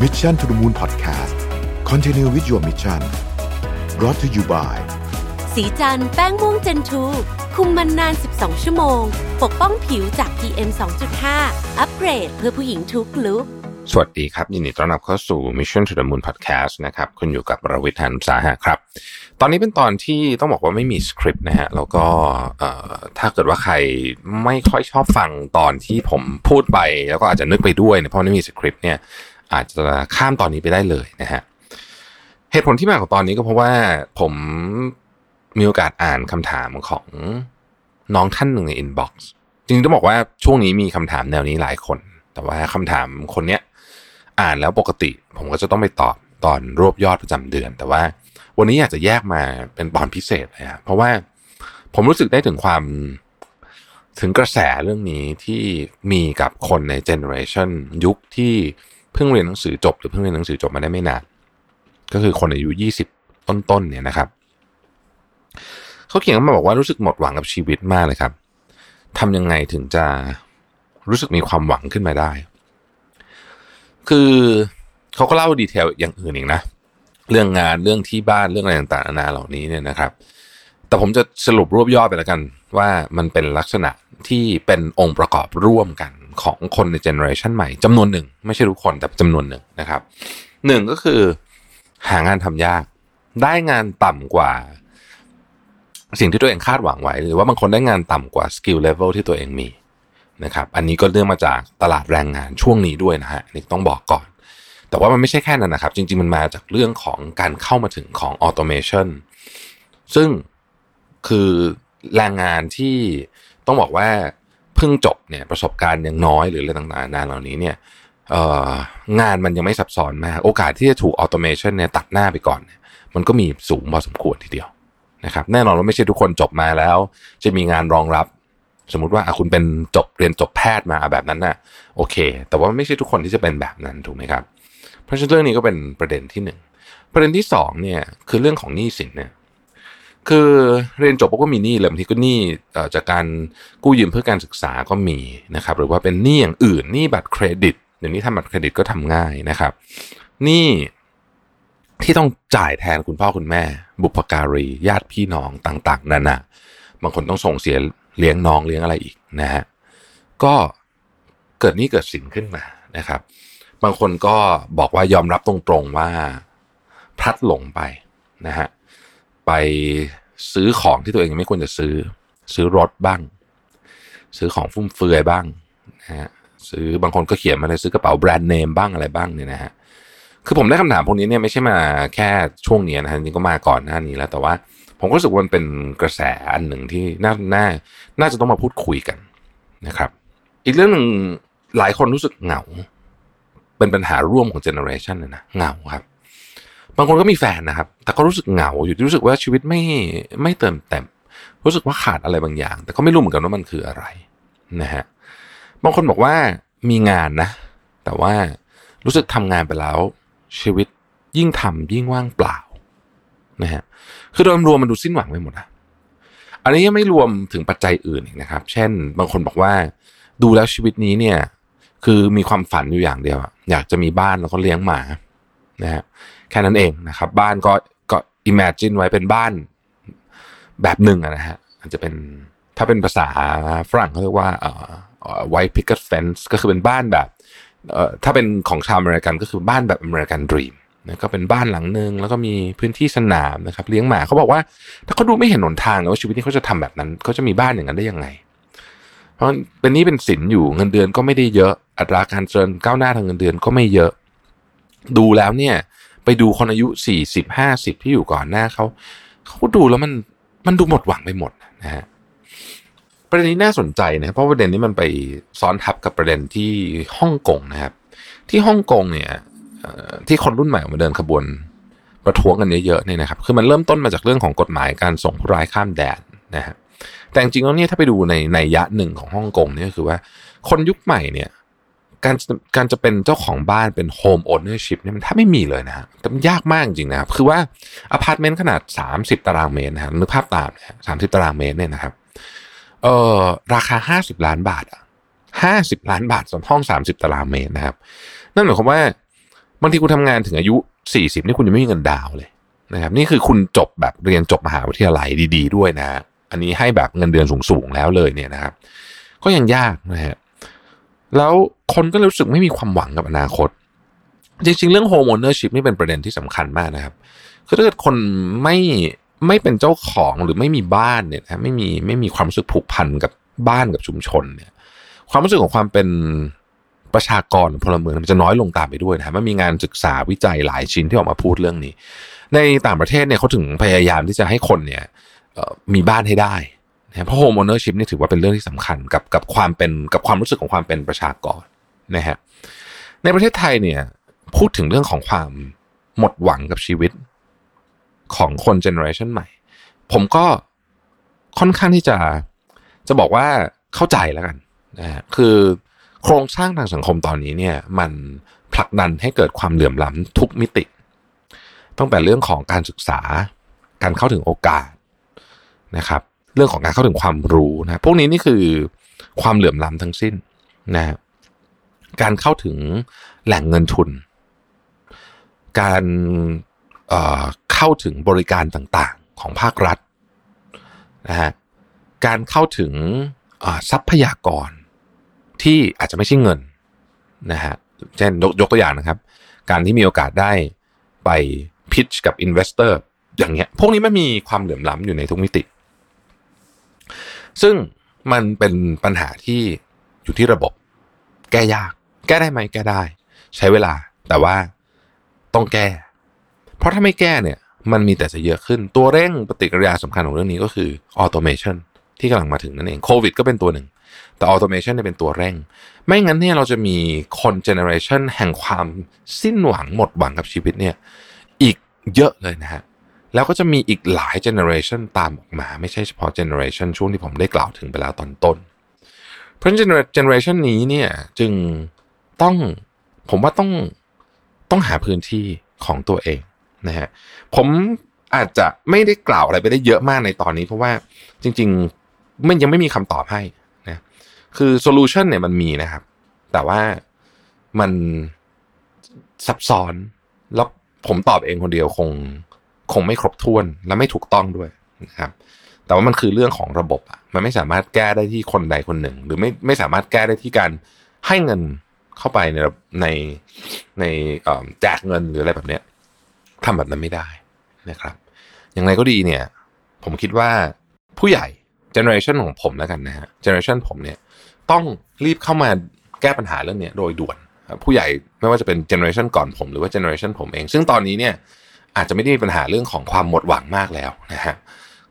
Mission to the Moon Podcast Continue with your mission brought to you by สีจันแป้งม่วงเจนทูคุมมันนาน 12 ชั่วโมง ปกป้องผิวจาก PM 2.5 อัปเกรดเพื่อผู้หญิงทุกลุกสวัสดีครับ ยินดีต้อนรับเข้าสู่ Mission to the Moon Podcast นะครับคุณอยู่กับรวิทยานุสาหะครับ ตอนนี้เป็นตอนที่ต้องบอกว่าไม่มีสคริปต์นะฮะแล้วก็เอ่อถ้าเกิดว่าใครไม่ค่อยชอบฟังตอนที่ผมพูดไป แล้วก็อาจจะนึกไปด้วยเนี่ยเพราะไม่มีสคริปต์เนี่ย อาจจะข้ามตอนนี้ไปได้เลยนะฮะเหตุผลที่มาของตอนนี้ก็เพราะว่าผมมีโอกาสอ่านคำถามของน้องท่านหนึ่งใน inbox จริงๆต้องบอกว่าช่วงนี้มีคำถามแนวนี้หลายคน แต่ว่าคำถามคนเนี้ยอ่านแล้วปกติ ผมก็จะต้องไปตอบตอนรวบยอดประจำเดือน แต่ว่าวันนี้อยากจะแยกมาเป็นตอนพิเศษเลยครับเพราะว่าผมรู้สึกได้ถึงความถึงกระแสเรื่องนี้ที่มีกับคนใน generation ยุคที่ เพิ่งเรียนหนังสือจบ หรือเพิ่งเรียนหนังสือจบมาได้ไม่นานก็คือคนอายุยี่สิบต้นๆเนี่ยนะครับเขาเขียนมาบอกว่ารู้สึกหมดหวังกับชีวิตมากเลยครับทำยังไงถึงจะรู้สึกมีความหวังขึ้นมาได้ คือเขาก็เล่า detail อย่างอื่นอีกนะ เรื่องงานเรื่องที่บ้านเรื่องอะไรต่างๆนานาเหล่านี้เนี่ยนะครับ แต่ผมจะสรุปรวบยอดไปแล้วกัน ว่ามันเป็นลักษณะที่เป็นองค์ประกอบร่วมกัน ของคนใน generation ใหม่จำนวนหนึ่ง ไม่ใช่ทุกคนแต่จำนวนหนึ่งนะครับหนึ่งก็คือหางานทำยาก ได้งานต่ำกว่า สิ่งที่ตัวเองคาดหวังไว้ หรือว่าบางคนได้งานต่ำกว่า skill level ที่ตัวเองมีนะครับ อันนี้ก็เรื่องมาจากตลาดแรงงานช่วงนี้ด้วยนะฮะนี่ต้องบอกก่อน แต่ว่ามันไม่ใช่แค่นั้นนะครับ จริง ๆ มันมาจากเรื่องของการเข้ามาถึงของ automation ซึ่งคือแรงงานที่ต้องบอกว่า เพิ่งจบเนี่ยประสบการณ์ยังน้อยหรืออะไรต่างๆนานาเหล่านี้เนี่ยงานมันยังไม่ซับซ้อนมาก โอกาสที่จะถูก automation เนี่ยตัดหน้าไปก่อน มันก็มีสูงพอสมควรทีเดียวนะครับแน่นอนว่าไม่ใช่ทุกคนจบมาแล้ว จะมีงานรองรับ สมมุติว่าคุณเป็นจบเรียนจบแพทย์มาแบบนั้นน่ะโอเค แต่ว่าไม่ใช่ทุกคนที่จะเป็นแบบนั้นถูกไหมครับ เพราะฉะนั้นเรื่องนี้ก็เป็นประเด็นที่หนึ่งประเด็นที่สองเนี่ยคือเรื่องของหนี้สินเนี่ย คือเรียนจบปุ๊ก็มีหนี้เลยบางทีก็หนี้จากการกู้ยืมเพื่อการศึกษาก็มีนะครับ หรือว่าเป็นหนี้อย่างอื่นหนี้บัตรเครดิตเดี๋ยวนี้ทำบัตรเครดิตก็ทำง่ายนะครับหนี้ที่ต้องจ่ายแทนคุณพ่อคุณแม่ บุพการีญาติพี่น้องต่างๆนานาบางคนต้องส่งเสียเลี้ยงน้องเลี้ยงอะไรอีกนะฮะก็เกิดหนี้เกิดสินขึ้นมานะครับ บางคนก็บอกว่ายอมรับตรงๆว่าพลัดหลงไปนะฮะ ไปซื้อของที่ตัวเองไม่ควรจะซื้อ ซื้อรถบ้าง ซื้อของฟุ่มเฟือยบ้างนะฮะซื้อบางคนก็เขียนมาเลยซื้อกระเป๋าแบรนด์เนมบ้างอะไรบ้างเนี่ยนะฮะคือผมได้คำถามพวกนี้เนี่ยไม่ใช่มาแค่ช่วงนี้นะฮะจริงก็มาก่อนหน้านี้แล้วแต่ว่า ผมก็รู้สึกว่ามันเป็นกระแสอันหนึ่งที่น่าน่าน่าจะต้องมาพูดคุยกันนะครับ อีกเรื่องหนึ่งหลายคนรู้สึกเหงา เป็นปัญหาร่วมของเจเนอเรชันเลยนะเหงาครับ บางคนก็มีแฟนนะครับ แต่ก็รู้สึกเหงาอยู่รู้สึกว่าชีวิตไม่ไม่เติมเต็ม รู้สึกว่าขาดอะไรบางอย่าง แต่ก็ไม่รู้เหมือนกันว่ามันคืออะไรนะฮะบางคนบอกว่ามีงานนะ แต่ว่ารู้สึกทำงานไปแล้ว ชีวิตยิ่งทำยิ่งว่างเปล่านะฮะคือโดยรวมมันดูสิ้นหวังไปหมดอะอันนี้ยังไม่รวมถึงปัจจัยอื่นอีกนะครับ เช่น บางคนบอกว่า ดูแล้วชีวิตนี้เนี่ย คือมีความฝันอยู่อย่างเดียวอยากจะมีบ้านแล้วก็เลี้ยงหมา นะฮะแค่นั้นเองนะครับ บ้านก็ก็ imagine ไว้เป็นบ้านแบบหนึ่งนะฮะอาจจะเป็นถ้าเป็นภาษาฝรั่งเขาเรียกว่าเอ่อ white picket fence ก็คือเป็นบ้านแบบเอ่อถ้าเป็นของชาวอเมริกันก็คือบ้านแบบอเมริกันดรีมนะก็เป็นบ้านหลังหนึ่งแล้วก็มีพื้นที่สนามนะครับ เลี้ยงหมาเขาบอกว่า ถ้าเขาดูไม่เห็นหนทางนะว่าชีวิตนี้เขาจะทำแบบนั้นเขาจะมีบ้านอย่างนั้นได้ยังไง เพราะเป็นนี้เป็นสินอยู่เงินเดือนก็ไม่ได้เยอะ อัตราการเจริญก้าวหน้าทางเงินเดือนก็ไม่เยอะ ดูแล้วเนี่ยไปดูคนอายุสี่สิบห้าสิบที่อยู่ก่อนหน้าเขาเขาดูแล้วมันมันดูหมดหวังไปหมดนะฮะประเด็นนี้น่าสนใจนะเพราะประเด็นนี้มันไปซ้อนทับกับประเด็นที่ฮ่องกงนะครับ ที่ฮ่องกงเนี่ยที่คนรุ่นใหม่มาเดินขบวนประท้วงกันเยอะๆเนี่ยนะครับ คือมันเริ่มต้นมาจากเรื่องของกฎหมายการส่งผู้ร้ายข้ามแดนนะฮะแต่จริงๆแล้วเนี่ยถ้าไปดูในนัยยะหนึ่งของฮ่องกงเนี่ยคือว่าคนยุคใหม่เนี่ย การการจะเป็นเจ้าของบ้านเป็น homeownership เนี่ยมันแทบไม่มีเลยนะฮะแต่มันยากมากจริงนะครับ คือว่าอพาร์ตเมนต์ขนาด 30 ตารางเมตรนะฮะนึกภาพตามนะฮะสามสิบตารางเมตรเนี่ยนะครับเอ่อราคาห้าสิบล้านบาทอะห้าสิบล้านบาทสำหรับห้องสามสิบตารางเมตรนะครับ นั่นหมายความว่าบางทีคุณทำงานถึงอายุสี่สิบนี่คุณยังไม่มีเงินดาวเลยนะครับ นี่คือคุณจบแบบเรียนจบมหาวิทยาลัยดี ๆ ด้วยนะฮะอันนี้ให้แบบเงินเดือนสูงๆแล้วเลยเนี่ยนะครับ ก็ยังยากนะฮะ แล้วคนก็รู้สึกไม่มีความหวังกับอนาคต จริง ๆ เรื่องโฮม o เนอร์ชิพนี่เป็นประเด็นที่สำคัญมากนะครับคือถ้าเกิดคนไม่ไม่เป็นเจ้าของหรือไม่มีบ้านเนี่ยนะไม่มีไม่มีความรู้สึกผูกพันกับบ้านกับชุมชนเนี่ย ความรู้สึกของความเป็นประชากรพลเมืองมันจะน้อยลงตามไปด้วยนะมันมีงานศึกษาวิจัยหลายชิ้นที่ออกมาพูดเรื่องนี้ ในต่างประเทศเนี่ยเขาถึงพยายามที่จะให้คนเนี่ยมีบ้านให้ได้ นะเพราะ homeownership นี่ถือว่าเป็นเรื่องที่สำคัญกับกับความเป็นกับความรู้สึกของความเป็นประชากรนะฮะในประเทศไทยเนี่ยพูดถึงเรื่องของความหมดหวังกับชีวิตของคน generation ใหม่ ผมก็ค่อนข้างที่จะจะบอกว่าเข้าใจแล้วกันนะฮะคือโครงสร้างทางสังคมตอนนี้เนี่ยมันผลักดันให้เกิดความเหลื่อมล้ำทุกมิติตั้งแต่เรื่องของการศึกษา การเข้าถึงโอกาสนะครับ เรื่องของการเข้าถึงความรู้นะพวกนี้นี่คือความเหลื่อมล้ำทั้งสิ้นนะการเข้าถึงแหล่งเงินทุน การเข้าถึงบริการต่างๆของภาครัฐนะฮะการเข้าถึงทรัพยากรที่อาจจะไม่ใช่เงินนะฮะเช่นยกตัวอย่างนะครับ การที่มีโอกาสได้ไป pitch กับ investor อย่างเงี้ยพวกนี้มันมีความเหลื่อมล้ำอยู่ในทุกมิติ ซึ่งมันเป็นปัญหาที่อยู่ที่ระบบ แก้ยาก แก้ได้ไหมแก้ได้ ใช้เวลา แต่ว่าต้องแก้ เพราะถ้าไม่แก้เนี่ย มันมีแต่จะเยอะขึ้น ตัวเร่งปฏิกิริยาสำคัญของเรื่องนี้ก็คือ automation ที่กำลังมาถึงนั่นเองโควิดก็เป็นตัวหนึ่ง แต่ automation เป็นตัวเร่ง ไม่งั้นเนี่ยเราจะมีคน generation แห่งความสิ้นหวังหมดหวังกับชีวิตเนี่ย อีกเยอะเลยนะฮะ แล้วก็จะมีอีกหลาย generation ตามออกมา ไม่ใช่เฉพาะ generation ช่วงที่ผมได้กล่าวถึงไปแล้วตอนต้น เพราะ generation นี้เนี่ยจึงต้องผมว่าต้องต้องหาพื้นที่ของตัวเองนะฮะผมอาจจะไม่ได้กล่าวอะไรไปได้เยอะมากในตอนนี้ เพราะว่าจริงๆมันยังไม่มีคำตอบให้นะคือ solution เนี่ยมันมีนะครับ แต่ว่ามันซับซ้อนแล้วผมตอบเองคนเดียวคง คงไม่ครบถ้วนและไม่ถูกต้องด้วยนะครับแต่ว่ามันคือเรื่องของระบบอะมันไม่สามารถแก้ได้ที่คนใดคนหนึ่ง หรือไม่ไม่สามารถแก้ได้ที่การให้เงินเข้าไปในในในแจกเงินหรืออะไรแบบเนี้ยทำแบบนั้นไม่ได้นะครับ อย่างไรก็ดีเนี่ย ผมคิดว่าผู้ใหญ่เจเนอเรชันของผมแล้วกันนะฮะเจเนอเรชันผมเนี่ยต้องรีบเข้ามาแก้ปัญหาเรื่องนี้โดยด่วน ผู้ใหญ่ไม่ว่าจะเป็น generation ก่อนผมหรือว่า generation ผมเอง ซึ่งตอนนี้เนี่ย อาจจะไม่ได้มีปัญหาเรื่องของความหมดหวังมากแล้วนะฮะ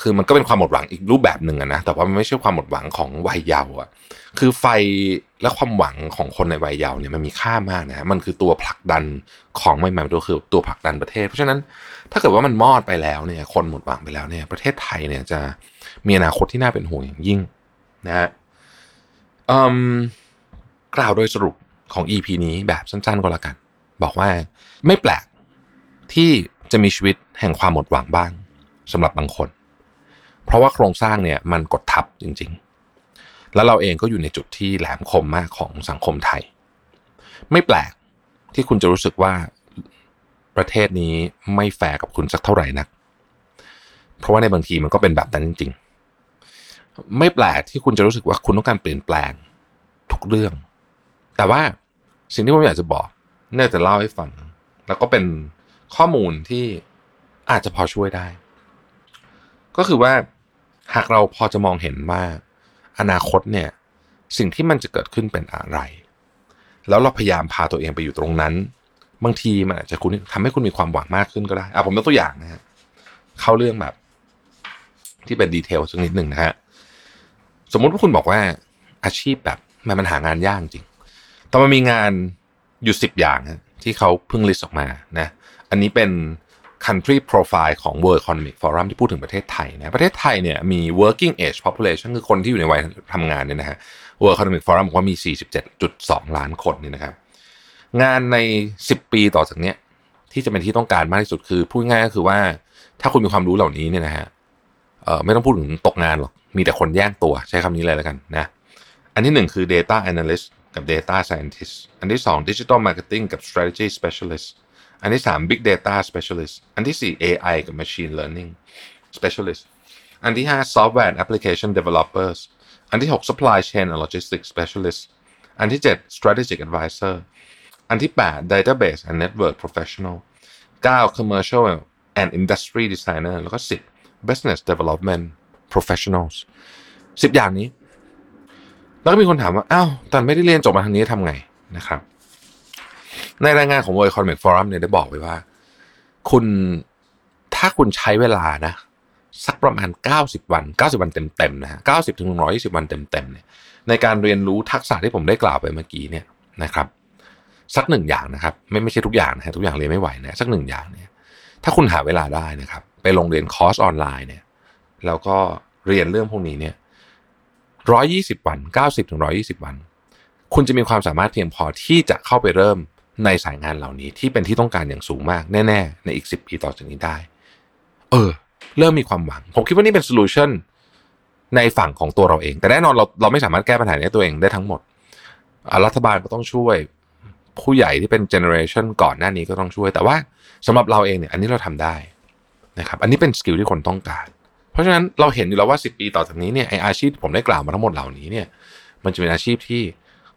คือมันก็เป็นความหมดหวังอีกรูปแบบหนึ่งนะแต่ว่ามันไม่ใช่ความหมดหวังของวัยเยาว์อะคือไฟและความหวังของคนในวัยเยาว์เนี่ยมันมีค่ามากนะมันคือตัวผลักดันของใหม่ๆตัวคือตัวผลักดันประเทศ เพราะฉะนั้นถ้าเกิดว่ามันมอดไปแล้วเนี่ยคนหมดหวังไปแล้วเนี่ยประเทศไทยเนี่ยจะมีอนาคตที่น่าเป็นห่วงอย่างยิ่งนะฮะกล่าวโดยสรุปของ EP นี้แบบสั้นๆก็แล้วกัน บอกว่าไม่แปลกที่ จะมีชีวิตแห่งความหมดหวังบ้างสำหรับบางคน เพราะว่าโครงสร้างเนี่ยมันกดทับจริง ๆ แล้วเราเองก็อยู่ในจุดที่แหลมคมมากของสังคมไทย ไม่แปลกที่คุณจะรู้สึกว่าประเทศนี้ไม่แฟร์กับคุณสักเท่าไหร่นัก เพราะว่าในบางทีมันก็เป็นแบบนั้นจริง ๆ ไม่แปลกที่คุณจะรู้สึกว่าคุณต้องการเปลี่ยนแปลงทุกเรื่อง แต่ว่าสิ่งที่ผมอยากจะบอก น่าจะเล่าให้ฟัง แล้วก็เป็น ข้อมูลที่อาจจะพอช่วยได้ ก็คือว่าหากเราพอจะมองเห็นว่าอนาคตเนี่ยสิ่งที่มันจะเกิดขึ้นเป็นอะไร แล้วเราพยายามพาตัวเองไปอยู่ตรงนั้น บางทีมันอาจจะคุณทำให้คุณมีความหวังมากขึ้นก็ได้อะผมยกตัวอย่างนะฮะเข้าเรื่องแบบ ที่เป็นดีเทลสักนิดหนึ่งนะฮะสมมุติว่าคุณบอกว่าอาชีพแบบมันมันหางานยากจริง แต่มันมีงานอยู่สิบอย่างที่เขาเพิ่งลิสต์ออกมานะ อันนี้เป็น country profile ของ World Economic Forum ที่พูดถึงประเทศไทยนะประเทศไทยเนี่ยมี working age population คือคนที่อยู่ในวัยทำงานเนี่ยนะฮะ World Economic Forum บอกว่ามี 47.2 ล้านคนนี่นะครับ งานใน 10 ปีต่อจากเนี้ยที่จะเป็นที่ต้องการมากที่สุดคือพูดง่ายก็คือว่าถ้าคุณมีความรู้เหล่านี้เนี่ยนะฮะเออไม่ต้องพูดถึงตกงานหรอก มีแต่คนแย่งตัวใช้คำนี้เลยแล้วกันนะ อันที่หนึ่งคือ data analyst กับ Data Scientist อันที่สอง Digital Marketing กับ Strategy Specialist อันที่สาม Big Data Specialist อันที่สี่ AI กับ Machine Learning Specialist อันที่ห้า Software and Application Developers อันที่หก Supply Chain and Logistics Specialist อันที่เจ็ด Strategic Advisor อันที่แปด Database and Network Professional เก้า Commercial and Industry Designer แล้วก็สิบ Business Development Professionals สิบอย่างนี้ แล้วก็มีคนถามว่า อ้าวตอนไม่ได้เรียนจบมาทางนี้ทำไงนะครับ ในรายงานของ World Economic Forum เนี่ยได้บอกไว้ว่า คุณถ้าคุณใช้เวลานะ สักประมาณ 90 วัน 90 วันเต็มๆนะฮะ90ถึง120 วันเต็มๆเนี่ยในการเรียนรู้ทักษะที่ผมได้กล่าวไปเมื่อกี้เนี่ยนะครับสักหนึ่งอย่างนะครับ ไม่ไม่ใช่ทุกอย่างนะฮะทุกอย่างเรียนไม่ไหวนะสักหนึ่งอย่างเนี่ยถ้าคุณหาเวลาได้นะครับ ไปลงเรียนคอร์สออนไลน์เนี่ยแล้วก็เรียนเรื่องพวกนี้เนี่ยร้อยี่สิบวันเก้าสิบถึงร้อยี่สิบวัน คุณจะมีความสามารถเพียงพอที่จะเข้าไปเริ่ม ในสายงานเหล่านี้ที่เป็นที่ต้องการอย่างสูงมาก แน่ ๆ ในอีกสิบปีต่อจากนี้ได้ เออ เริ่มมีความหวัง ผมคิดว่านี่เป็น solution ในฝั่งของตัวเราเอง แต่แน่นอนเราเราไม่สามารถแก้ปัญหานี้ตัวเองได้ทั้งหมด รัฐบาลก็ต้องช่วย ผู้ใหญ่ที่เป็น generation ก่อนหน้านี้ก็ต้องช่วย แต่ว่าสำหรับเราเองเนี่ย อันนี้เราทำได้นะครับ อันนี้เป็น skill ที่คนต้องการ เพราะฉะนั้นเราเห็นอยู่แล้วว่า 10 ปีต่อจากนี้เนี่ยไอ้อาชีพผมได้กล่าวมาทั้งหมดเหล่านี้เนี่ย มันจะเป็นอาชีพที่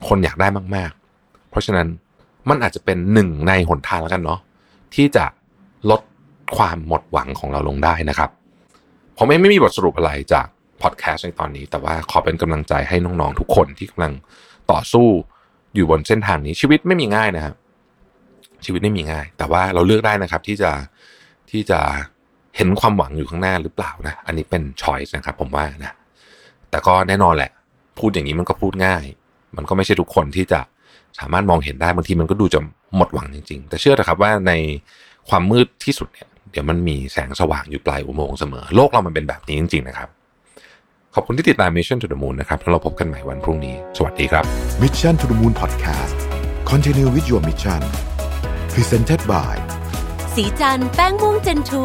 คนอยากได้มาก ๆ เพราะฉะนั้น มันอาจจะเป็นหนึ่งในหนทางแล้วกันเนาะที่จะลดความหมดหวังของเราลงได้นะครับ ผมเองไม่มีบทสรุปอะไรจากพอดแคสต์ในตอนนี้ แต่ว่าขอเป็นกำลังใจให้น้องๆทุกคนที่กำลังต่อสู้อยู่บนเส้นทางนี้ชีวิตไม่มีง่ายนะครับ ชีวิตไม่มีง่าย แต่ว่าเราเลือกได้นะครับที่จะที่จะเห็นความหวังอยู่ข้างหน้าหรือเปล่านะ อันนี้เป็นช้อยส์นะครับ ผมว่านะ แต่ก็แน่นอนแหละ พูดอย่างนี้มันก็พูดง่าย มันก็ไม่ใช่ทุกคนที่จะ สามารถมองเห็นได้บางทีมันก็ดูจะหมดหวังจริง ๆ แต่เชื่อเถอะครับว่าในความมืดที่สุดเนี่ยเดี๋ยวมันมีแสงสว่างอยู่ปลายอุโมงค์เสมอ โลกเรามันเป็นแบบนี้จริง ๆ นะครับ ขอบคุณที่ติดตาม Mission to the Moon นะครับแล้วเราพบกันใหม่วันพรุ่งนี้ สวัสดีครับ Mission to the Moon Podcast Continue with your mission Presented by สีจันแป้งม่วงเจนทู